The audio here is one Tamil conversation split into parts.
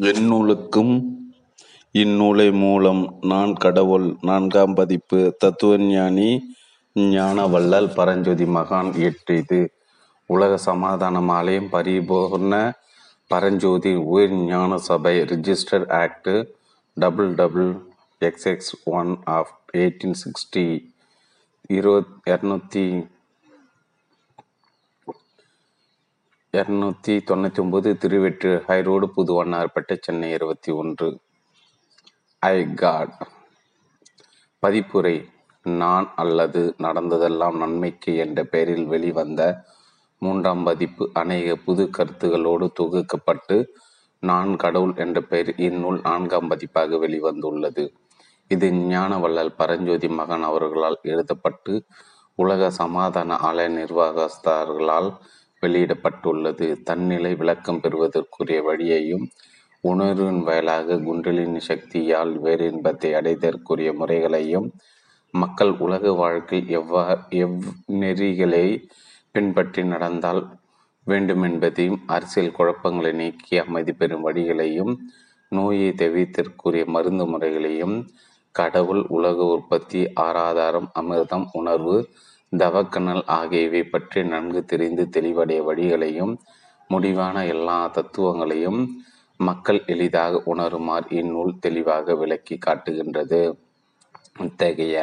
எந்நூலுக்கும் இந்நூலை மூலம் நான் கடவுள் நான்காம் பதிப்பு தத்துவஞானி ஞானவள்ளல் பரஞ்சோதி மகான் இயற்றியது. உலக சமாதான ஆலயம் பரிபூர்ண பரஞ்சோதி உயிர் ஞான சபை register act double double X X one of eighteen sixty இருபத் இரநூத்தி இரநூத்தி தொண்ணூற்றி ஒம்பது திருவெற்று ஹைரோடு புதுவண்ணார்பேட்டை சென்னை இருபத்தி ஒன்று. I got. பதிப்புரை நான் அல்லது நடந்ததெல்லாம் நன்மைக்கு என்ற பெயரில் வெளிவந்த மூன்றாம் பதிப்பு அநேக புது கருத்துகளோடு தொகுக்கப்பட்டு நான் கடவுள் என்ற பெயர் இந்நூல் நான்காம் பதிப்பாக வெளிவந்துள்ளது. இது ஞானவள்ளல் பரஞ்சோதி மகன் அவர்களால் எழுதப்பட்டு உலக சமாதான ஆலய நிர்வாகஸ்தர்களால் வெளியிடப்பட்டுள்ளது. தன்னிலை விளக்கம் பெறுவதற்குரிய வழியையும் உணர்வின் வயலாக குண்டலின் சக்தியால் இன்பத்தை அடைதற்குரிய முறைகளையும் மக்கள் உலக வாழ்க்கையில் எவ்வா எவ் நெறிகளை பின்பற்றி நடந்தால் வேண்டுமென்பதையும் அரசியல் குழப்பங்களை நீக்கி அமைதி பெறும் வழிகளையும் நோயை தவிர்த்திற்குரிய மருந்து முறைகளையும் கடவுள் உலக உற்பத்தி ஆராதாரம் அமிர்தம் உணர்வு தவக்கணல் ஆகியவை பற்றி நன்கு தெரிந்து தெளிவடைய வழிகளையும் முடிவான எல்லா தத்துவங்களையும் மக்கள் எளிதாக உணருமாறு இந்நூல் தெளிவாக விளக்கி காட்டுகின்றது. இத்தகைய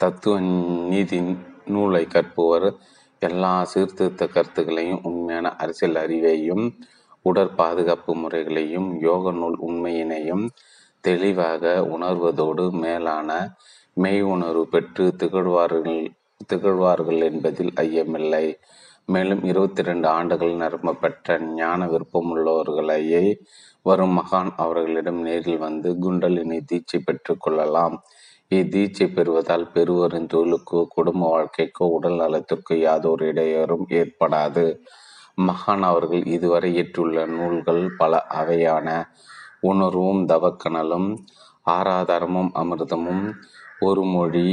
தத்துவ நீதி நூலை கற்பவர் எல்லா சீர்திருத்த கருத்துக்களையும் உண்மையான அரசியல் அறிவையும் உடற் பாதுகாப்பு முறைகளையும் யோக நூல் உண்மையினையும் தெளிவாக உணர்வதோடு மேலான மெய் உணர்வு பெற்று திகழ்வார்கள் திகழ்வார்கள் என்பதில் ஐயமில்லை. மேலும் இருபத்தி ரெண்டு ஆண்டுகள் நிரம்ப பெற்ற ஞான விருப்பமுள்ளவர்களையே வரும் மகான் அவர்களிடம் நேரில் வந்து குண்டலினி தீட்சை பெற்று கொள்ளலாம். இத்தீட்சை பெறுவதால் பெறுவரின் தொழிலுக்கோ குடும்ப வாழ்க்கைக்கோ உடல் நலத்திற்கோ யாதொரு இடையூறும் ஏற்படாது. மகான் அவர்கள் இதுவரை ஏற்றுள்ள நூல்கள் பல அவையான உணர்வும் தவக்கணலும் ஆராதாரமும் அமிர்தமும் ஒரு மொழி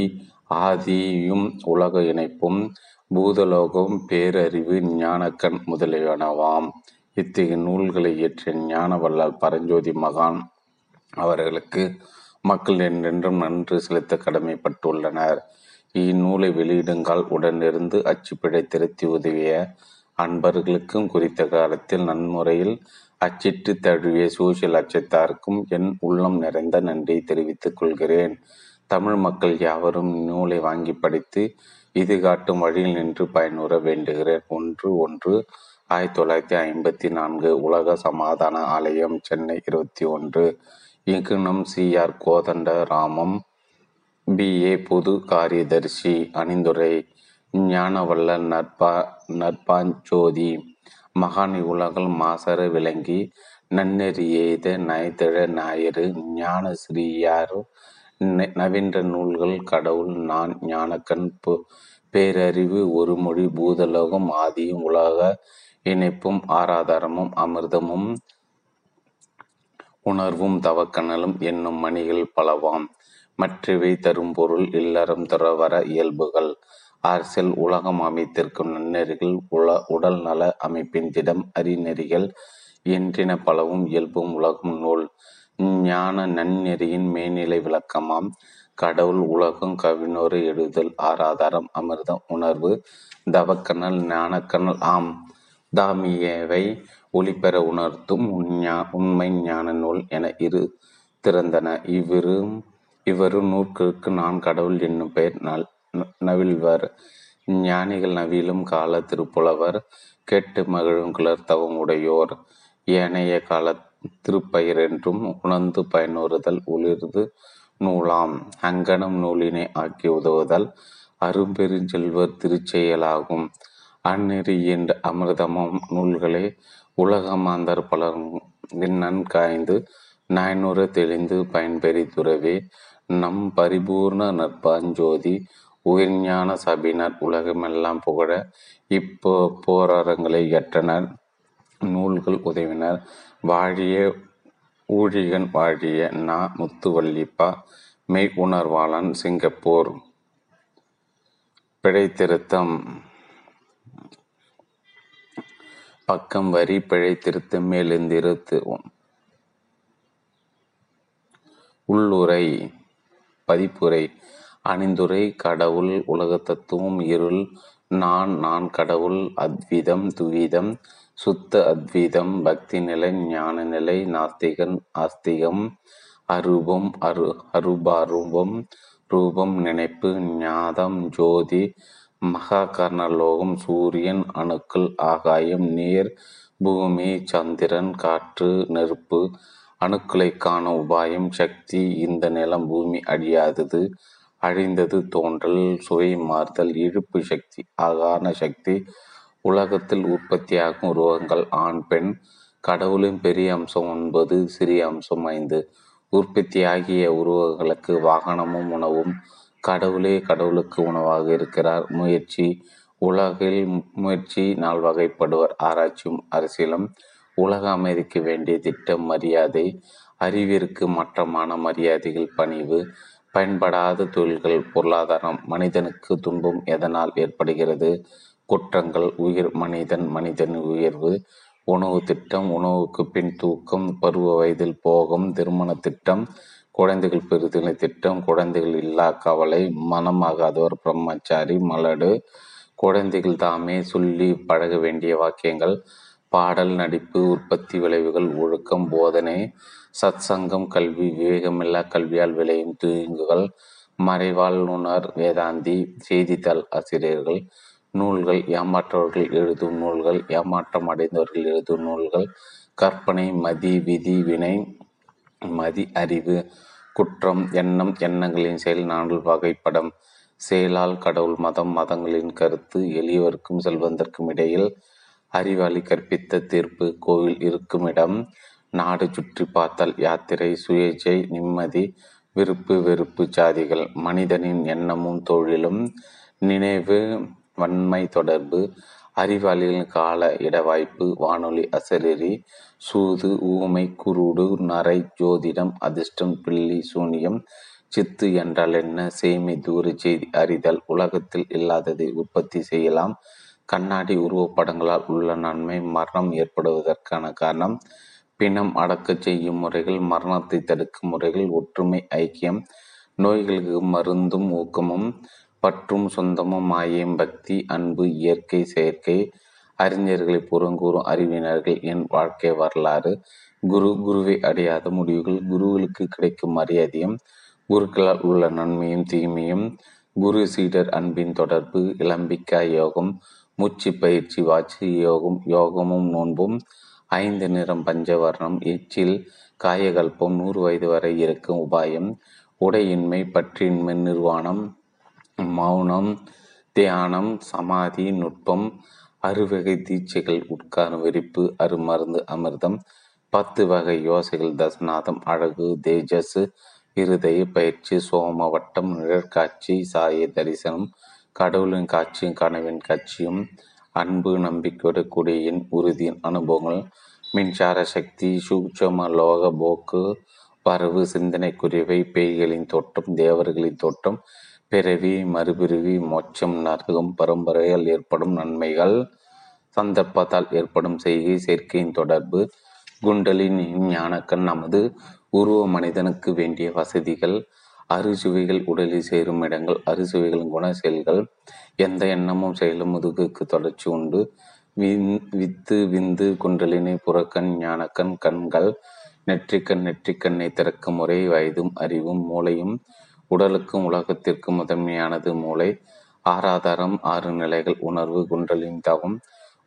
ஆதியும் உலக இணைப்பும் பூதலோகம் பேரறிவு ஞானக்கண் முதலியனவாம். இத்தகைய நூல்களை இயற்றிய ஞானவல்லால் பரஞ்சோதி மகான் அவர்களுக்கு மக்கள் என்றென்றும் நன்றி செலுத்த கடமைப்பட்டுள்ளனர். இந்நூலை வெளியிடுங்கால் உடனிருந்து அச்சுப்பிழை திருத்தி உதவிய அன்பர்களுக்கும் குறித்த காலத்தில் நன்முறையில் அச்சிட்டு தழுவிய சூசியல் அச்சத்தாருக்கும் என் உள்ளம் நிறைந்த நன்றியை தெரிவித்துக் கொள்கிறேன். தமிழ் மக்கள் யாவரும் நூலை வாங்கி படித்து இது காட்டும் வழியில் நின்று பயனுற வேண்டுகிறேன். ஒன்று ஒன்று ஆயிரத்தி தொள்ளாயிரத்தி ஐம்பத்தி நான்கு உலக சமாதான ஆலயம் சென்னை இருபத்தி ஒன்று. இயக்குனம் சி. ஆர். கோதண்ட ராமம் பி. ஏ. புது காரியதர்சி அணிந்துரை ஞானவல்ல நற்பா நற்பாஞ்சோதி மகானி உலகம் மாசர விளங்கி நன்னெறியெய்த நயத்திழ ஞாயிறு ஞான ஸ்ரீயாரும் நவீன நூல்கள் கடவுள் நான் ஞானக்கண் பேரறிவு ஒரு மொழி பூதலோகம் ஆதியும் உலக இணைப்பும் ஆராதாரமும் அமிர்தமும் உணர்வும் தவக்கணலும் என்னும் மணிகள் பலவாம். மற்றவை தரும் பொருள் இல்லறம் துறவர இயல்புகள். அரசியல் உலகம் அமைத்திருக்கும் நன்னெறிகள் உல உடல் நல அமைப்பின் திடம் அறிநெறிகள் என்றின பலவும் இயல்பும் உலகம் நூல். ஞான நன்னெறியின் மேல்நிலை விளக்கமாம். கடவுள் உலகம் கவினோரு எழுதல் ஆராதாரம் அமிர்தம் உணர்வு தவக்கணல் ஞானக்கணல் ஆம். தாமியவை ஒளிபெற உணர்த்தும் உண்மை ஞான நூல் என இரு திறந்தன. இவ்விரு இவரு நூற்களுக்கு நான் கடவுள் என்னும் பெயர் நல் நவிழ்வர். ஞானிகள் நவிலும் கால திருப்புலவர் கேட்டு மகிழும் கிளர் தவம் உடையோர். ஏனைய கால திருப்பயிர் என்றும் உணர்ந்து பயனுறுதல் உளிர்ந்து நூலாம். அங்கனம் நூலினை ஆக்கி உதவுதல் அரும்பெருஞ்செல்வர் திருச்செயலாகும். அந்நெறி என்ற அமிர்தமும் நூல்களே உலகமாந்தர் பலர் நன்காய்ந்து நாய்நுற தெளிந்து பயன்பெறி துறவே நம் பரிபூர்ண நற்பஞ்சோதி உயிர்ஞான சபையினர் உலகமெல்லாம் புகழ இப்போ போராட்டங்களை எற்றனர் நூல்கள் உதவினர். வாழிய ஊழிகன் வாழிய நா முத்துவல்லிப்பா மெய் உணர்வாளன் சிங்கப்பூர். பிழை திருத்தம் பக்கம் வரி பிழை திருத்தம் மேலிருந்து உள்ளுரை பதிப்புரை. அணிந்துரை கடவுள் உலக தத்துவம் இருள். நான் நான் கடவுள் அத்விதம் துவிதம் சுத்த அத்விதம் பக்தி நிலை ஞான நிலை நாஸ்திகன் ஆஸ்திகம் அரூபம் அரு அருபாரூபம் ரூபம் நினைப்பு ஞாதம் ஜோதி மகா கர்ணலோகம் சூரியன் அணுக்கள் ஆகாயம் நீர் பூமி சந்திரன் காற்று நெருப்பு அணுக்களை உபாயம் சக்தி இந்த நிலம் பூமி அழியாதது அழிந்தது தோன்றல் சுவை மாறுதல் இழுப்பு சக்தி ஆகான சக்தி உலகத்தில் உற்பத்தியாகும் உருவங்கள் ஆண் பெண். கடவுளின் பெரிய அம்சம் ஒன்பது சிறிய அம்சம் ஐந்து. உற்பத்தியாகிய உருவங்களுக்கு வாகனமும் உணவும். கடவுளே கடவுளுக்கு உணவாக இருக்கிறார். முயற்சி உலகில் முயற்சி நாள் வகைப்படுவர் ஆராய்ச்சியும் அரசியலும். உலக அமைதிக்கு வேண்டிய திட்டம் மரியாதை. அறிவிற்கு மற்றமான மரியாதைகள் பணிவு. பயன்படாத தொழில்கள் பொருளாதாரம். மனிதனுக்கு துன்பம் எதனால் ஏற்படுகிறது? குற்றங்கள் உயிர் மனிதன் மனிதன் உயர்வு உணவு திட்டம் உணவுக்கு பின் தூக்கம் பருவ வயதில் போகும் திருமண திட்டம் குழந்தைகள் பெறுதலை திட்டம் குழந்தைகள் இல்லா கவலை மனமாகாதவர் பிரம்மச்சாரி மலடு குழந்தைகள் தாமே சொல்லி பழக வேண்டிய வாக்கியங்கள் பாடல் நடிப்பு உற்பத்தி விளைவுகள் ஒழுக்கம் போதனை சத் சங்கம் கல்வி விவேகமில்லா கல்வியால் விளையும் தீங்குகள் மறைவாழ்வுணர் வேதாந்தி செய்தித்தாள் ஆசிரியர்கள் நூல்கள் ஏமாற்றவர்கள் எழுதும் நூல்கள் ஏமாற்றம் அடைந்தவர்கள் எழுதும் நூல்கள் கற்பனை மதி விதி வினை மதி அறிவு குற்றம் எண்ணம் எண்ணங்களின் செயல் நான்கு வகைப்படம். செயலால் கடவுள் மதம் மதங்களின் கருத்து எளியவருக்கும் செல்வந்தற்கும் இடையில் அறிவாளி கற்பித்த தீர்ப்பு கோவில் இருக்கும் இடம் நாடு சுற்றி பார்த்தல் யாத்திரை சுயேச்சை நிம்மதி விருப்பு வெறுப்பு சாதிகள் மனிதனின் எண்ணமும் தொழிலும் நினைவு வன்மை தொடர்பு அறிவாளிகளின் கால இடவாய்ப்பு வானொலி அசரீரி சூது ஊமை குருடு நரை ஜோதிடம் அதிர்ஷ்டம் பில்லி சூனியம் சித்து என்றால் என்ன சேமி தூர செய்தி அறிதல் உலகத்தில் இல்லாததை உற்பத்தி செய்யலாம். கண்ணாடி உருவப்படங்களால் உள்ள நன்மை மரணம் ஏற்படுவதற்கான காரணம் பிணம் அடக்க செய்யும் முறைகள் மரணத்தை தடுக்கும் முறைகள் ஒற்றுமை ஐக்கியம் நோய்களுக்கு மருந்தும் ஊக்கமும் பற்றும் சொந்தமும் மாயம் பக்தி அன்பு இயற்கை செயற்கை அறிஞர்களை புறங்கூறும் அறிவினர்கள் என் வாழ்க்கை வரலாறு. குரு குருவை அடையாத முடிவுகள் குருவுக்கு கிடைக்கும் மரியாதையும் குருக்களால் உள்ள நன்மையும் தீமையும் குரு சீடர் அன்பின் தொடர்பு இளம்பிக்கா யோகம் மூச்சு பயிற்சி வாட்சி யோகம் யோகமும் நோன்பும் ஐந்து நிறம் பஞ்சவர்ணம் எச்சில் காயகல்பம் நூறு வயது வரை இருக்கும் உபாயம் உடையின்மை பற்றின்மை நிர்வாணம் மௌனம் தியானம் சமாதி நுட்பம் அறுவகை தீட்சைகள் உட்காரும் வெறிப்பு அருமருந்து அமிர்தம் பத்து வகை யோசைகள் தசநாதம் அழகு தேஜஸ் இருதய பயிற்சி சோம வட்டம் நிழற்காட்சி சாய தரிசனம் கடவுளின் காட்சியும் கனவின் காட்சியும் அன்பு நம்பிக்கையோட கூடியின் உறுதியின் அனுபவங்கள் மின்சார சக்தி சூட்சம லோக போக்கு வரவு குறிவை பேய்களின் தோட்டம் தேவர்களின் தோட்டம் பிறவி மறுபிறவி மோட்சம் நரகம் பரம்பரையால் ஏற்படும் நன்மைகள் சந்தர்ப்பத்தால் ஏற்படும் செய்கை சேர்க்கையின் தொடர்பு குண்டலின் ஞானக்கண் நமது உருவ மனிதனுக்கு வேண்டிய வசதிகள் அறுசுவைகள் உடலில் சேரும் இடங்கள் அறுசுவைகளின் குண செயல்கள் எந்த எண்ணமும் செயலும் முதுகுக்கு தொடர்ச்சி உண்டு. வித்து விந்து குண்டலினை புறக்கண் ஞானக்கண் கண்கள் நெற்றிக்கண் நெற்றிக்கண்ணை திறக்கும் முறை வயதும் அறிவும் மூளையும் உடலுக்கும் உலகத்திற்கும் முதன்மையானது மூளை. ஆறாதாரம் ஆறு நிலைகள் உணர்வு குண்டலின் தவம்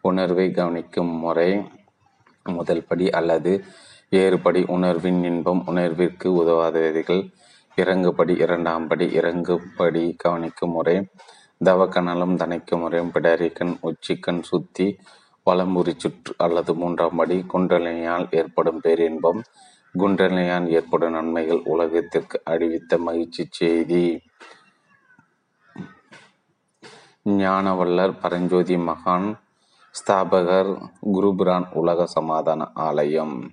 உணர்வை கவனிக்கும் முறை முதல் படி அல்லது ஏறுபடி உணர்வின் இன்பம் உணர்விற்கு உதவாததைகள் இறங்குபடி இரண்டாம் படி இறங்குபடி கவனிக்கும் முறை. தவக்கணலும் தனைக்கும் முறையும் பிடரிக்கண் உச்சிக்கண் சுத்தி வலம்புரி சுற்று அல்லது மூன்றாம் படி குண்டலினியால் ஏற்படும் பேரின்பம். குண்டனையான் ஏற்படும் நன்மைகள் உலகத்திற்கு அழிவித்த மகிழ்ச்சி செய்தி. ஞானவல்லர் பரஞ்சோதி மகான் ஸ்தாபகர் குருபிரான் உலக சமாதான ஆலயம்.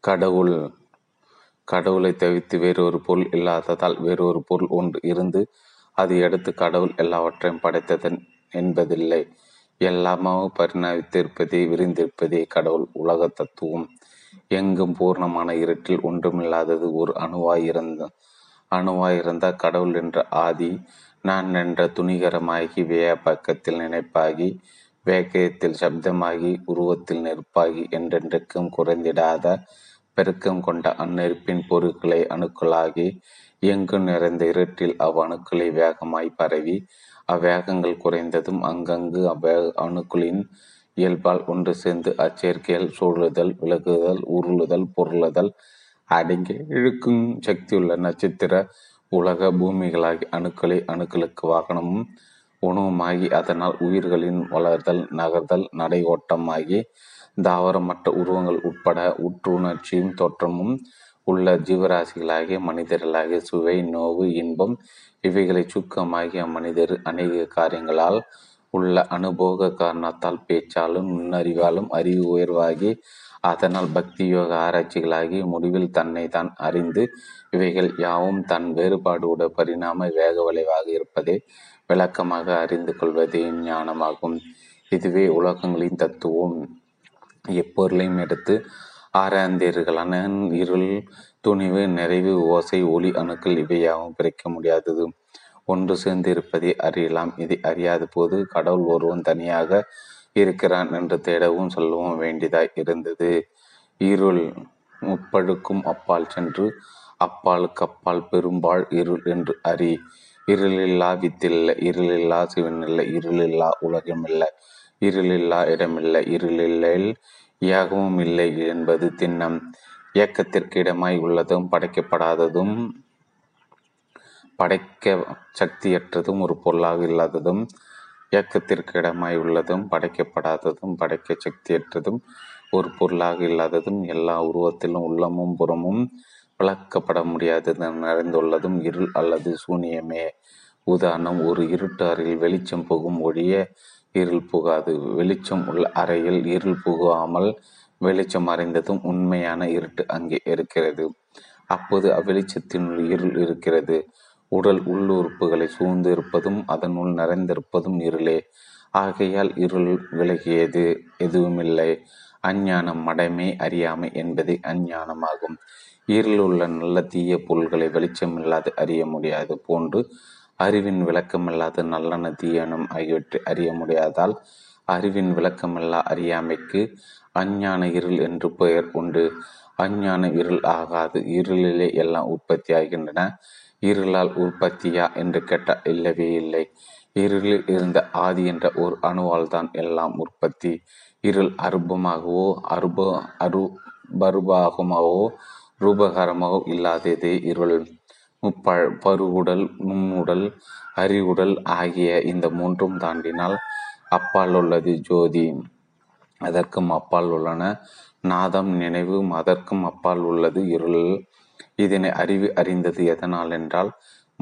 கடவுள். கடவுளை தவிர்த்து வேறொரு பொருள் இல்லாததால் வேறொரு பொருள் ஒன்று இருந்து அதை அடுத்து கடவுள் எல்லாவற்றையும் படைத்ததன் என்பதில்லை. எல்லாமாவும் பரிணாமித்திருப்பதே விரிந்திருப்பதே கடவுள் உலக தத்துவம். எங்கும் பூர்ணமான இருட்டில் ஒன்றுமில்லாதது ஒரு அணுவாயிருந்த அணுவாயிருந்த கடவுள் என்ற ஆதி நான் என்ற துணிகரமாகி பக்கத்தில் நினைப்பாகி வேக்கயத்தில் சப்தமாகி உருவத்தில் நெருப்பாகி என்றென்றைக்கும் குறைந்திடாத பெருக்கம் கொண்ட அந்நெருப்பின் பொருட்களை அணுக்களாகி எங்கும் நிறைந்த இருட்டில் அவ் அணுக்களை வேகமாய் பரவி அவ்வேகங்கள் குறைந்ததும் அங்கங்கு அவ்வே அணுக்களின் இயல்பால் ஒன்று சேர்ந்து அச்சேர்க்கையால் சூழுதல் விலகுதல் உருளுதல் பொருளுதல் அடங்கி இழுக்கும் சக்தியுள்ள நட்சத்திர உலக பூமிகளாகி அணுக்களை அணுக்களுக்கு வாகனமும் உணவுமாகி அதனால் உயிர்களின் வளர்தல் நகர்தல் நடை ஓட்டமாகி தாவரமற்ற உருவங்கள் உட்பட உற்றுணர்ச்சியும் தோற்றமும் உள்ள ஜீவராசிகளாகிய மனிதர்களாகிய சுவை நோவு இன்பம் இவைகளை சுக்கமாகிய மனிதர் அநேக காரியங்களால் உள்ள அனுபோக காரணத்தால் பேச்சாலும் நுண்ணறிவாலும் அறிவு உயர்வாகி அதனால் பக்தி யோக ஆராய்ச்சிகளாகி முடிவில் தன்னை தான் அறிந்து இவைகள் யாவும் தன் வேறுபாடு பரிணாம வேக விளைவாக இருப்பதை விளக்கமாக அறிந்து கொள்வதே ஞானமாகும். இதுவே உலகங்களின் தத்துவம். எப்பொருளையும் எடுத்து ஆராய்ந்தீர்களான இருள் துணிவு நிறைவு ஓசை ஒளி அணுக்கள் இவையாகவும் பிரிக்க முடியாதது. ஒன்று சேர்ந்திருப்பதை அறியலாம். இதை அறியாத போது கடவுள் ஒருவன் தனியாக இருக்கிறான் என்று தேடவும் சொல்லவும் வேண்டியதாய் இருந்தது. இருள் முப்பழுக்கும் அப்பால் சென்று அப்பாலுக்கு அப்பால் பெரும்பால் இருள் என்று அறி. இருளில்லா வித்தில்லை இருளில்லா சிவனில்லை இருளில்லா உலகமில்லை இருளில்லா இடமில்லை இருளில்லையில் ஏகமும் இல்லை என்பது திண்ணம். இயக்கத்திற்கு இடமாய் உள்ளதும் படைக்கப்படாததும் படைக்க சக்தியற்றதும் ஒரு பொருளாக இல்லாததும் இயக்கத்திற்கு இடமாய் உள்ளதும் படைக்கப்படாததும் படைக்க சக்தியற்றதும் ஒரு பொருளாக இல்லாததும் எல்லா உருவத்திலும் உள்ளமும் புறமும் விளக்கப்பட முடியாதது நிறைந்துள்ளதும் இருள் அல்லது சூனியமே. உதாரணம் ஒரு இருட்டு அறையில் வெளிச்சம் புகும் ஒழிய இருள் புகாது. வெளிச்சம் உள்ள அறையில் இருள் புகாமல் வெளிச்சம் அறைந்ததும் உண்மையான இருட்டு அங்கே இருக்கிறது. அப்போது அவ்வெளிச்சத்தினுள் இருள் இருக்கிறது. உடல் உள்ளுறுப்புகளை சூழ்ந்து இருப்பதும் அதனுள் நிறைந்திருப்பதும் இருளே. ஆகையால் இருள் விலகியது எதுவுமில்லை. அஞ்ஞானம் மடமை அறியாமை என்பதே அஞ்ஞானமாகும். உள்ள நல்ல தீய பொருள்களை வெளிச்சமில்லாது அறிய முடியாது. போன்று அறிவின் விளக்கமில்லாத நல்லன தீயனம் ஆகியவற்றை அறிய முடியாதால் அறிவின் விளக்கமில்லா அறியாமைக்கு அஞ்ஞான இருள் என்று பெயர் உண்டு. அஞ்ஞான இருள் ஆகாது. இருளிலே எல்லாம் உற்பத்தி ஆகின்றன இருளால் உற்பத்தியா என்று கேட்டால் இல்லவே இல்லை. இருளில் இருந்த ஆதி என்ற ஒரு அணுவால் தான் எல்லாம் உற்பத்தி. இருள் அருபமாகவோ அருப அரு பருபாகமாகவோ ரூபகரமாகவோ இல்லாததே இருள். முப்ப பருவுடல் நுண்ணுடல் அறிவுடல் ஆகிய இந்த மூன்றும் தாண்டினால் அப்பால் உள்ளது ஜோதி. அதற்கும் அப்பால் உள்ளன. நாதம் நினைவு அதற்கும் அப்பால் உள்ளது இருள். இதனை அறிவு அறிந்தது எதனால் என்றால்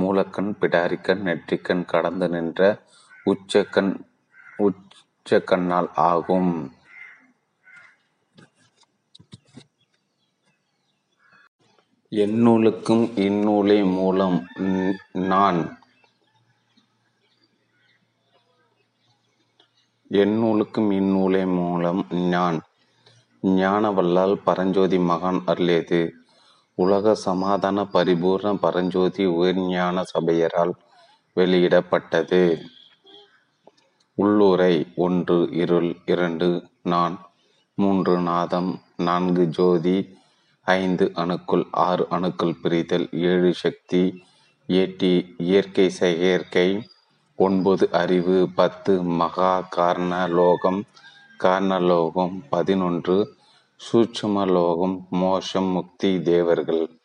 மூலக்கண் பிடாரிக்கண் நெற்றிக்கண் கடந்து நின்ற உச்சக்கண் உச்சக்கண்ணால் ஆகும். எந்நூலுக்கும் இந்நூலே மூலம் நான் எந்நூலுக்கும் இந்நூலே மூலம் ஞான் ஞானவல்லால் பரஞ்சோதி மகான் அருளியது உலக சமாதான பரிபூர்ண பரஞ்சோதி உயர்ஞான சபையரால் வெளியிடப்பட்டது. உள்ளுரை ஒன்று இருள் இரண்டு நான் மூன்று நாதம் நான்கு ஜோதி ஐந்து அணுக்கள் ஆறு அணுக்கள் பிரிதல் ஏழு சக்தி ஏட்டி இயற்கை செயற்கை ஒன்பது அறிவு பத்து மகா காரண லோகம் காரணலோகம் பதினொன்று சூட்சுமலோகம் மோஷம் முக்தி தேவர்கள்.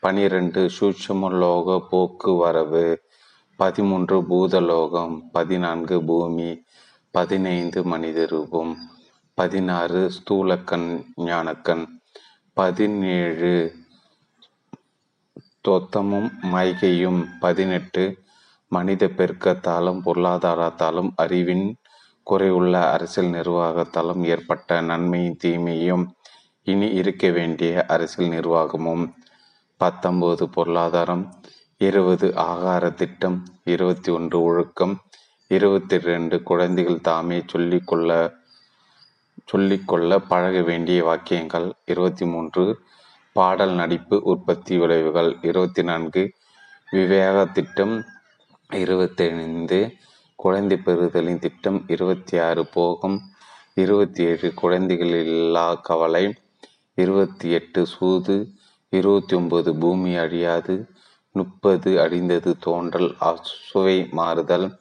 பனிரெண்டு சூட்சுமலோக போக்குவரவு பதிமூன்று பூதலோகம். பதினான்கு பூமி. பதினைந்து மனித ரூபம் பதினாறு ஸ்தூலக்கண் ஞானக்கண். பதினேழு. தொத்தமும் மைகையும் பதினெட்டு. மனித பெருக்கத்தாலும் பொருளாதாரத்தாலும் அறிவின் குறைவுள்ள அரசியல் நிர்வாகத்தாலும் ஏற்பட்ட நன்மையும் தீமையும் இனி இருக்க வேண்டிய அரசியல் நிர்வாகமும். பத்தொன்பது பொருளாதாரம் இருபது ஆகார திட்டம் இருபத்தி ஒன்று ஒழுக்கம் இருபத்தி ரெண்டு குழந்தைகள் தாமே சொல்லிக்கொள்ள சொல்லிக்கொள்ள பழக வேண்டிய வாக்கியங்கள். இருபத்தி மூன்று பாடல் நடிப்பு உற்பத்தி விளைவுகள். இருபத்தி நான்கு விவேக திட்டம். இருபத்தைந்து. குழந்தை பெறுதலின் திட்டம். இருபத்தி ஆறு போகம். இருபத்தி ஏழு குழந்தைகள் இல்லா கவலை. இருபத்தி எட்டு சூது. இருபத்தி ஒன்பது பூமி அழியாது. முப்பது. அழிந்தது தோன்றல். சுவை மாறுதல்.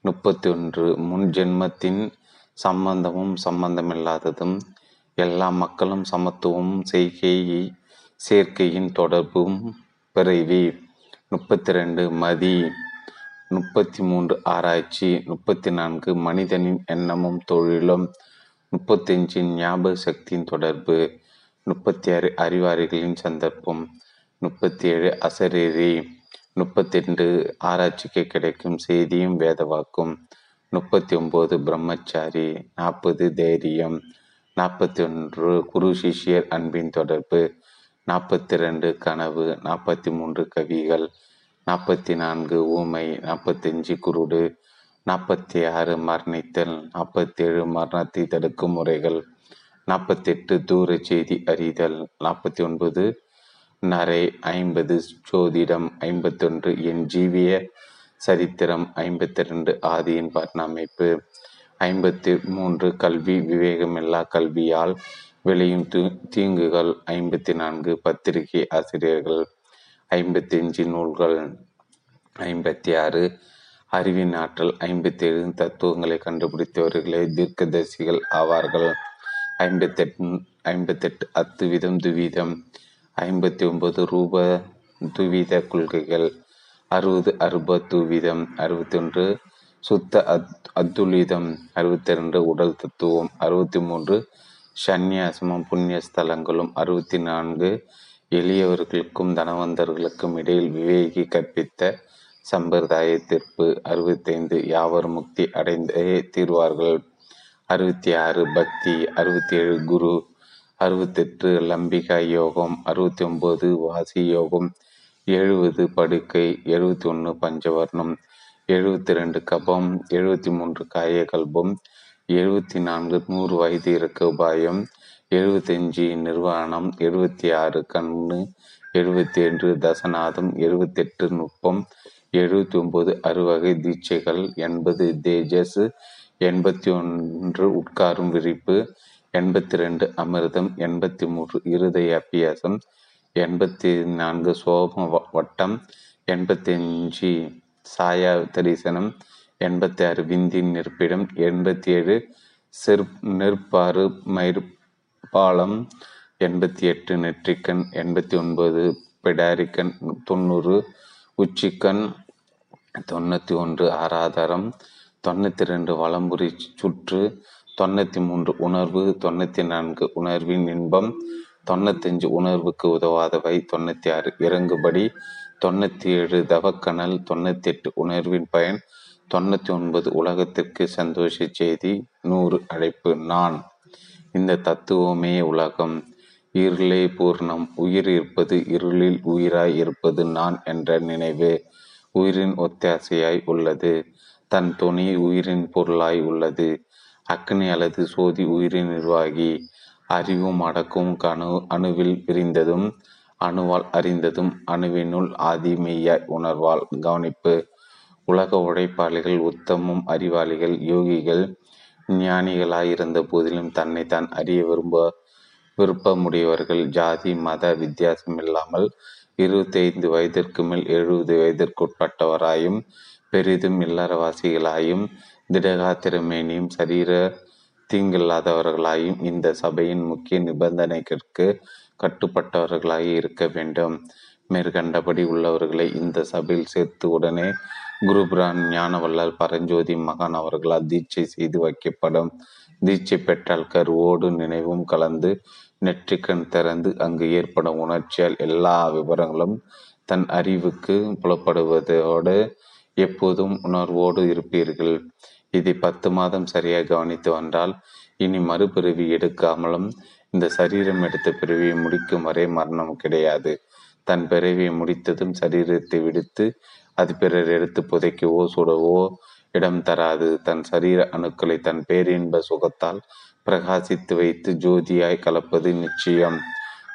முப்பத்தி ஒன்று முன் ஜென்மத்தின் சம்பந்தமும் சம்பந்தமில்லாததும் எல்லா மக்களும் சமத்துவமும் செய்கையை சேர்க்கையின் தொடர்பும் பிறவி முப்பத்தி ரெண்டு மதி. முப்பத்தி மூன்று ஆராய்ச்சி. முப்பத்தி நான்கு மனிதனின் எண்ணமும் தொழிலும். முப்பத்தஞ்சு ஞாபக சக்தியின் தொடர்பு. முப்பத்தி ஆறு அறிவாரிகளின் சந்தர்ப்பம். முப்பத்தி ஏழு அசரீரி முப்பத்தெண்டு ஆராய்ச்சிக்கு கிடைக்கும் செய்தியும் வேதவாக்கும். முப்பத்தி ஒன்பது பிரம்மச்சாரி நாற்பது தைரியம் நாற்பத்தி ஒன்று குரு சிஷியர் அன்பின் தொடர்பு நாற்பத்தி ரெண்டு கனவு நாற்பத்தி மூன்று கவிகள் நாற்பத்தி நான்கு ஊமை நாற்பத்தஞ்சு குருடு நாற்பத்தி ஆறு மரணித்தல் நாற்பத்தேழு மரணத்தை தடுக்கும் முறைகள் நாற்பத்தெட்டு தூர செய்தி அறிதல் நாற்பத்தி ஒன்பது நரை ஐம்பது ஜோதிடம் ஐம்பத்தொன்று என் ஜீவிய சரித்திரம் ஐம்பத்தி ரெண்டு ஆதியின் பரிணாமைப்பு ஐம்பத்தி மூன்று கல்வி விவேகமில்லா கல்வியால் விளையும் தீங்குகள். ஐம்பத்தி நான்கு பத்திரிகை ஆசிரியர்கள். ஐம்பத்தி அஞ்சு நூல்கள். ஐம்பத்தி ஆறு அறிவின் ஆற்றல். ஐம்பத்தி ஏழு தத்துவங்களை கண்டுபிடித்தவர்களே தீர்க்கதரிசிகள் ஆவார்கள். ஐம்பத்தெட்டு ஐம்பத்தெட்டு அத்துவிதம் துவிதம். ஐம்பத்தி ஒன்பது ரூப துவித கொள்கைகள். அறுபது அறுபத்து வீதம் அறுபத்தி ஒன்று சுத்த அத் அத்துலிதம் அறுபத்தி ரெண்டு உடல் தத்துவம் அறுபத்தி மூன்று சந்நியாசமும் புண்ணிய ஸ்தலங்களும் அறுபத்தி நான்கு எளியவர்களுக்கும் தனவந்தர்களுக்கும் இடையில் விவேகி கற்பித்த சம்பிரதாய தீர்ப்பு அறுபத்தைந்து யாவர் முக்தி அடைந்தே தீர்வார்கள். அறுபத்தி ஆறு பக்தி அறுபத்தி ஏழு குரு அறுபத்தெட்டு லம்பிகா யோகம் அறுபத்தி ஒம்பது வாசி யோகம் எழுபது படுக்கை எழுபத்தி ஒன்று பஞ்சவர்ணம் எழுபத்தி ரெண்டு கபம் எழுபத்தி மூன்று காயகல்பம் எழுபத்தி நான்கு நூறு வயது இருக்க உபாயம் எழுபத்தஞ்சு நிர்வாணம் எழுபத்தி ஆறு கண்ணு எழுபத்தி ஏழு தசநாதம் எழுபத்தெட்டு நுட்பம் எழுபத்தி ஒன்பது அறுவகை தீட்சைகள் எண்பது தேஜஸ் எண்பத்தி ஒன்று உட்காரும் விரிப்பு எண்பத்தி ரெண்டு அமிர்தம் எண்பத்தி மூன்று இருதய அபியாசம் எண்பத்தி நான்கு சோம வட்டம் எண்பத்தி அஞ்சு சாயா தரிசனம் எண்பத்தி ஆறு விந்தின் நிற்பிடம் எண்பத்தி ஏழு சிற் நெற்பாறு மயிர்பாலம் எண்பத்தி எட்டு நெற்றிக்கண் எண்பத்தி ஒன்பது பெடாரிக்கன் தொண்ணூறு உச்சிக்கண் தொண்ணூற்றி ஒன்று ஆராதாரம் தொண்ணூற்றி ரெண்டு வளம்புரி சுற்று தொண்ணூற்றி மூன்று உணர்வு தொண்ணூற்றி நான்கு உணர்வின் இன்பம் தொண்ணூத்தஞ்சு உணர்வுக்கு உதவாதவை. தொண்ணூற்றி ஆறு இறங்குபடி. தொண்ணூற்றி ஏழு தவக்கணல் தொண்ணூற்றி எட்டு உணர்வின் பயன். தொண்ணூற்றி ஒன்பது உலகத்திற்கு சந்தோஷ செய்தி. நூறு அழைப்பு. நான். இந்த தத்துவமே உலகம். இருளே பூர்ணம். உயிர் இருப்பது இருளில் உயிராய் இருப்பது நான் என்ற நினைவு. உயிரின் ஒத்தாசையாய் உள்ளது. தன் துணி உயிரின் பொருளாய் உள்ளது. அக்னி அல்லது சோதி உயிரின் நிர்வாகி. அறிவும் அடக்கும் கணு அணுவில் பிரிந்ததும் அணுவால் அறிந்ததும் அணுவினுள் ஆதி மெய்யாய் உணர்வால். கவனிப்பு. உலக உழைப்பாளிகள் உத்தமும் அறிவாளிகள் யோகிகள் ஞானிகளாயிருந்த போதிலும் தன்னை தான் அறிய விரும்ப விருப்பமுடையவர்கள். ஜாதி மத வித்தியாசம் இல்லாமல் இருபத்தி ஐந்து வயதிற்கு மேல் எழுபது வயதிற்குட்பட்டவராயும் பெரிதும் இல்லறவாசிகளாயும் திடகாத்திரமேனியும் சரீர தீங்கில்லாதவர்களாயும் இந்த சபையின் முக்கிய நிபந்தனைகளுக்கு கட்டுப்பட்டவர்களாக இருக்க வேண்டும். மேற்கண்டபடி உள்ளவர்களை இந்த சபையில் சேர்த்து உடனே குருபிரான் ஞானவல்லால் பரஞ்சோதி மகான் அவர்களால் தீட்சை செய்து வைக்கப்படும். தீட்சை பெற்றால் கருவோடு நினைவும் கலந்து நெற்றிக்கண் திறந்து அங்கு ஏற்படும் உணர்ச்சியால் எல்லா விவரங்களும் தன் அறிவுக்கு புலப்படுவதோடு எப்போதும் உணர்வோடு இருப்பீர்கள். இதை பத்து மாதம் சரியாக கவனித்து வந்தால் இனி மறுபிறவி எடுக்காமலும் இந்த சரீரம் எடுத்த பிறவியை முடிக்கும் வரை மரணம் கிடையாது. தன் பிறவியை முடித்ததும் சரீரத்தை விடுத்து அது பிறர் எடுத்து புதைக்கவோ சுடவோ இடம் தராது. தன் சரீர அணுக்களை தன் பேரின்ப சுகத்தால் பிரகாசித்து வைத்து ஜோதியாய் கலப்பது நிச்சயம்.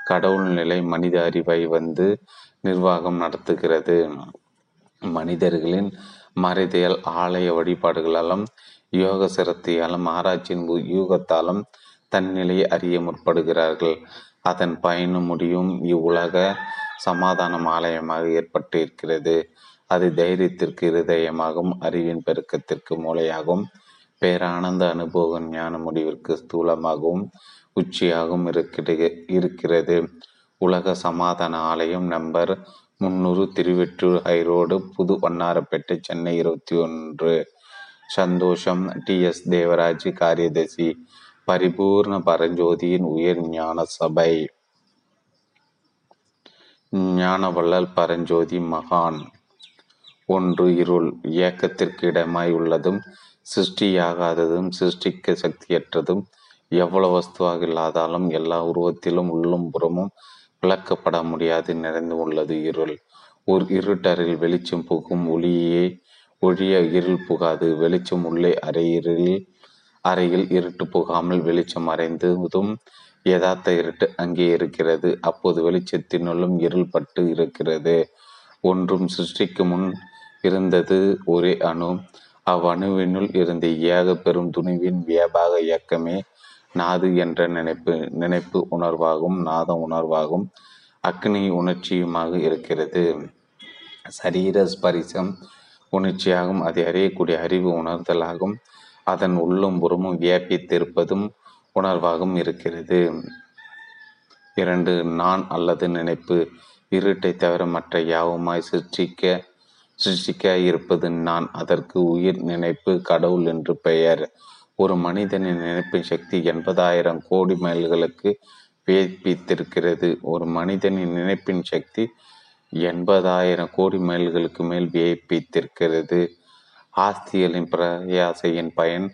கடவுள் நிலை மனித அறிவை வந்து நிர்வாகம் நடத்துகிறது. மனிதர்களின் மறைதையால் ஆலய வழிபாடுகளாலும் யோக சிரத்தையாலும் ஆராய்ச்சியின் யூகத்தாலும் தன்னிலையை அறிய முற்படுகிறார்கள். அதன் பயனும் முடியும் இவ்வுலக சமாதானம் ஆலயமாக ஏற்பட்டு இருக்கிறது அது தைரியத்திற்கு இருதயமாகவும் அறிவின் பெருக்கத்திற்கு மூளையாகவும் பேரானந்த அனுபவ ஞான முடிவிற்கு ஸ்தூலமாகவும் உச்சியாகவும் இருக்கிறது. உலக சமாதான ஆலயம் நம்பர் முன்னூறு திருவெற்றூர் ஹைரோடு புது வண்ணாரப்பேட்டை சென்னை இருபத்தி ஒன்று. சந்தோஷம். டி. எஸ். தேவராஜ் காரியதர்சி பரிபூர்ண பரஞ்சோதியின் உயர் ஞான சபை. ஞானவள்ளல் பரஞ்சோதி மகான். ஒன்று இருள் இயக்கத்திற்கு இடமாய் உள்ளதும் சிருஷ்டியாகாததும் சிருஷ்டிக்க சக்தியற்றதும் எவ்வளவு வஸ்துவாக இல்லாதாலும் எல்லா உருவத்திலும் உள்ளும் புறமும் விளக்கப்பட முடியாது. நிறைந்து உள்ளது இருள். ஒரு இருட்டரில் வெளிச்சம் புகும் ஒளியே ஒழிய இருள் புகாது. வெளிச்சம் உள்ளே அறையிருளில் அறையில் இருட்டு புகாமல் வெளிச்சம் அறைந்ததும் யதார்த்த இருட்டு அங்கே இருக்கிறது. அப்போது வெளிச்சத்தினுள்ளும் இருள் பட்டு இருக்கிறது. ஒன்றும் சிருஷ்டிக்கு முன் இருந்தது ஒரே அணு. அவ்வணுவினுள் இருந்த ஏக பெரும் துணிவின் வியாபாக இயக்கமே நாது என்ற நினைப்பு நினைப்பு உணர்வாகும் நாதம் உணர்வாகும் அக்னி உணர்ச்சியுமாக இருக்கிறது. சரீர ஸ்பரிசம் உணர்ச்சியாகும் அதை அறியக்கூடிய அறிவு உணர்தலாகும். அதன் உள்ளும் புறமும் வியாபித்திருப்பதும் உணர்வாகவும் இருக்கிறது. இரண்டு நான் அல்லது நினைப்பு இருட்டை தவிர மற்ற யாவுமாய் சிருஷ்டிக்க சிருஷ்டிக்க இருப்பது நான். அதற்கு உயிர் நினைப்பு கடவுள் என்று பெயர். ஒரு மனிதனின் நினைப்பின் சக்தி எண்பதாயிரம் கோடி மைல்களுக்கு வியப்பித்திருக்கிறது. ஒரு மனிதனின் நினைப்பின் சக்தி எண்பதாயிரம் கோடி மைல்களுக்கு மேல் வியப்பித்திருக்கிறது. ஆஸ்திகளின் பிரயாசையின் பயன்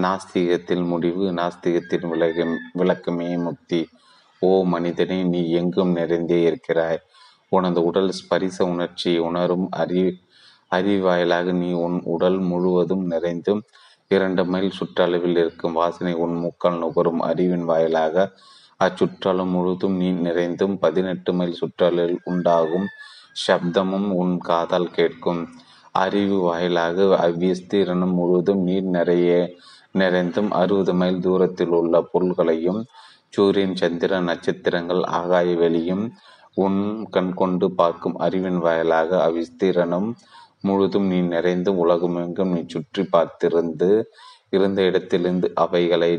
நாஸ்திகத்தில் முடிவு நாஸ்திகத்தின் விலகம் விளக்கமே முக்தி. ஓ மனிதனே நீ எங்கும் நிறைந்தே இருக்கிறாய். உனது உடல் ஸ்பரிச உணர்ச்சி உணரும் அறி அறிவாயிலாக நீ உன் உடல் முழுவதும் நிறைந்தும் இரண்டு மைல் சுற்றளவில் இருக்கும் வாசனை உன் முக்கால் நுகரும் அறிவின் வாயிலாக அச்சுற்றளவு முழுதும் நீ நிறைந்தும் பதினெட்டு மைல் சுற்றலில் உண்டாகும் சப்தமும் உன் காதால் கேட்கும். அறிவு வாயிலாக அவ்விஸ்தீரணம் முழுவதும் நீர் நிறைய நிறைந்தும் அறுபது மைல் தூரத்தில் உள்ள பொருள்களையும் சூரியன் சந்திர நட்சத்திரங்கள் ஆகாய வெளியும் உன் கண் கொண்டு பார்க்கும் அறிவின் வாயிலாக அவ்விஸ்தீரணம் முழுதும் நீ நிறைந்து உலகமெங்கும் நீ சுற்றி பார்த்திருந்து இருந்த இடத்திலிருந்து அவைகளை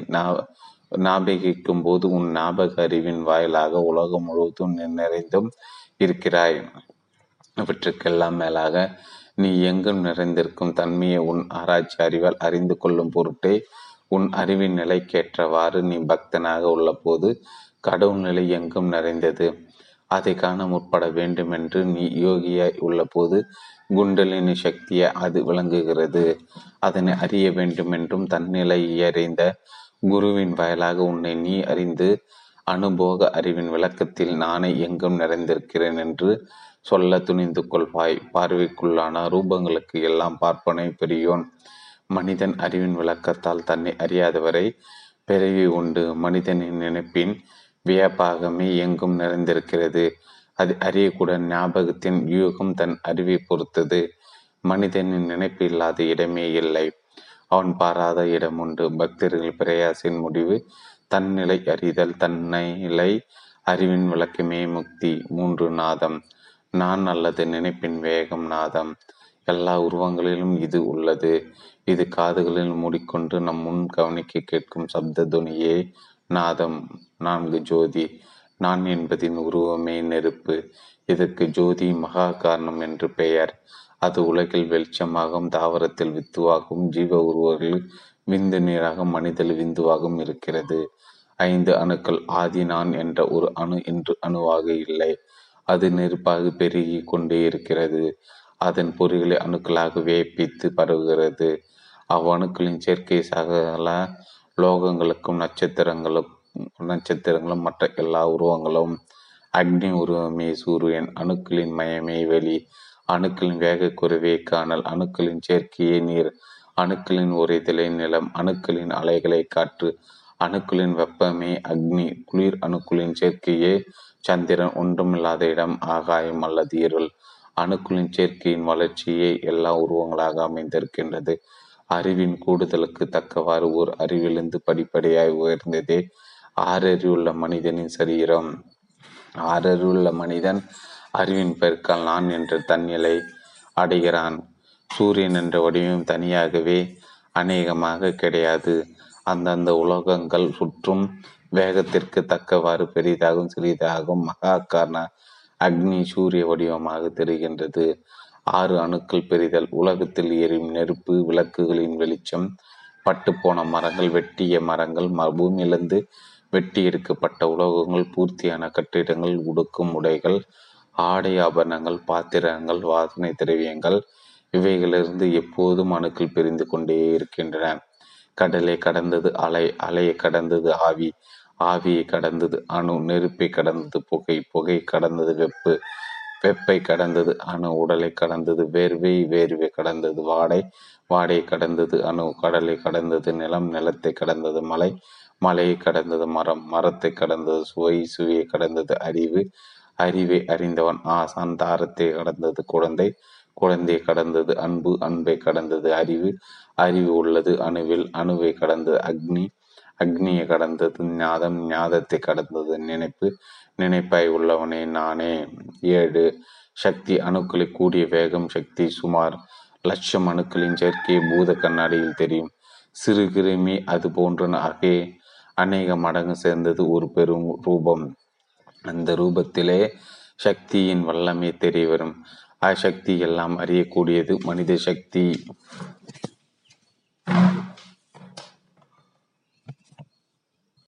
ஞாபகிக்கும் போது உன் ஞாபக அறிவின் வாயிலாக உலகம் முழுவதும் நீ நிறைந்தும் இருக்கிறாய். இவற்றுக்கெல்லாம் மேலாக நீ எங்கும் நிறைந்திருக்கும் தன்மையை உன் ஆராய்ச்சி அறிவால் அறிந்து கொள்ளும் பொருட்டே உன் அறிவின் நிலைக்கேற்றவாறு நீ பக்தனாக உள்ளபோது கடவுள் நிலை எங்கும் நிறைந்தது. அதை காண முற்பட வேண்டுமென்று நீ யோகியாய் உள்ளபோது குண்டலினி சக்தியை அது விளங்குகிறது. அதனை அறிய வேண்டுமென்றும் தன்னிலை அறிந்த குருவின் வயலாக உன்னை நீ அறிந்து அனுபோக அறிவின் விளக்கத்தில் நானே எங்கும் நிறைந்திருக்கிறேன் என்று சொல்ல துணிந்து கொள்வாய். பார்வைக்குள்ளான ரூபங்களுக்கு எல்லாம் பார்ப்பனை பெரியோன். மனிதன் அறிவின் விளக்கத்தால் தன்னை அறியாதவரை பிறவி உண்டு. மனிதனின் நினைப்பின் வியப்பாகமே எங்கும் நிறைந்திருக்கிறது. அது அறியக்கூட ஞாபகத்தின் யூகம் தன் அறிவை பொறுத்தது. மனிதனின் நினைப்பு இல்லாத இடமே இல்லை. அவன் பாராத இடம் உண்டு. பக்தர்கள் பிரயாசின் முடிவு தன்னிலை அறிதல் தன்னிலை அறிவின் விளக்கமே முக்தி மூன்று நாதம். நான் அல்லது நினைப்பின் வேகம் நாதம். எல்லா உருவங்களிலும் இது உள்ளது. இது காதுகளில் மூடிக்கொண்டு நம் முன் கவனிக்க கேட்கும் சப்த துணியே நாதம் நான்கு ஜோதி நான் என்பதின் உருவமே நெருப்பு. இதற்கு ஜோதி மகா காரணம் என்று பெயர். அது உலகில் வெளிச்சமாகவும் தாவரத்தில் வித்துவாகவும் ஜீவ உருவர்கள் விந்து நீராக மனிதல் விந்துவாகவும் இருக்கிறது. ஐந்து அணுக்கள் ஆதி நான் என்ற ஒரு அணு என்று அணுவாக இல்லை. அது நெருப்பாக பெருகி கொண்டே இருக்கிறது. அதன் பொறிகளை அணுக்களாக வேப்பித்து பரவுகிறது. அவ்வணுக்களின் சேர்க்கை சகல லோகங்களுக்கும் நட்சத்திரங்களும் நட்சத்திரங்களும் மற்ற எல்லா உருவங்களும் அக்னி உருவமே சூரியன் அணுக்களின் மயமே வெளி அணுக்களின் வேக குறைவே காணல் அணுக்களின் சேர்க்கையே நீர் அணுக்களின் உரைதலை நிலம் அணுக்களின் அலைகளை காற்று அணுக்களின் வெப்பமே அக்னி குளிர் அணுக்களின் சேர்க்கையே சந்திரன் ஒன்றுமில்லாத இடம் ஆகாயம் அல்லது இருள் அணுக்களின் சேர்க்கையின் வளர்ச்சியே எல்லா உருவங்களாக அமைந்திருக்கின்றது. அறிவின் கூடுதலுக்கு தக்கவாறு ஓர் அறிவிலிருந்து படிப்படியாய் உயர்ந்ததே ஆறறிவுள்ள மனிதனின் சரீரம். ஆறறிவுள்ள மனிதன் அறிவின் பெருக்கால் நான் என்ற தன்னிலை அடைகிறான். சூரியன் என்ற வடிவம் தனியாகவே அநேகமாக கிடையாது. அந்தந்த உலகங்கள் சுற்றும் வேகத்திற்கு தக்கவாறு பெரிதாகும் சிறிதாகும் மகா காரண அக்னி சூரிய வடிவமாக தெரிகின்றது. ஆறு அணுக்கள் பெரிதல். உலகத்தில் எரியும் நெருப்பு விளக்குகளின் வெளிச்சம் பட்டுப்போன மரங்கள் வெட்டிய மரங்கள் பூமியிலிருந்து வெட்டி எடுக்கப்பட்ட உலோகங்கள் பூர்த்தியான கட்டிடங்கள் உடுக்கும் உடைகள் ஆடை ஆபரணங்கள் பாத்திரங்கள் வாசனை திரவியங்கள் இவைகளிலிருந்து எப்போதும் அணுக்கள் பிரிந்து கொண்டே இருக்கின்றன. கடலை கடந்தது அலை அலையை கடந்தது ஆவி ஆவியை கடந்தது அணு நெருப்பை கடந்தது புகை புகை கடந்தது வெப்பு. வெப்பை கடந்தது அணு உடலை கடந்தது வேர்வை வேர்வை கடந்தது வாடை வாடை கடந்தது அணு கடலை கடந்தது நிலம் நிலத்தை கடந்தது மலை மலையை கடந்தது மரம் மரத்தை கடந்தது சுவை சுவையை கடந்தது அறிவு அறிவை அறிந்தவன் ஆசான் தாரத்தை கடந்தது குழந்தை குழந்தையை கடந்தது அன்பு அன்பை கடந்தது அறிவு அறிவு உள்ளது அணுவில் அணுவை கடந்தது அக்னி அக்னியை கடந்தது ஞாதம் ஞாதத்தை கடந்தது. நினைப்பு நினைப்பாய் உள்ளவனே நானே. ஏழு சக்தி அணுக்களை கூடிய வேகம் சக்தி சுமார். லட்சம் அணுக்களின் சேர்க்கை பூத கண்ணாடியில் தெரியும். சிறு கிருமி அது போன்ற அகே அநேக மடங்கு சேர்ந்தது ஒரு பெரும் ரூபம். அந்த ரூபத்திலே சக்தியின் வல்லமை தெரிய வரும் அசக்தி எல்லாம் அறியக்கூடியது மனித சக்தி.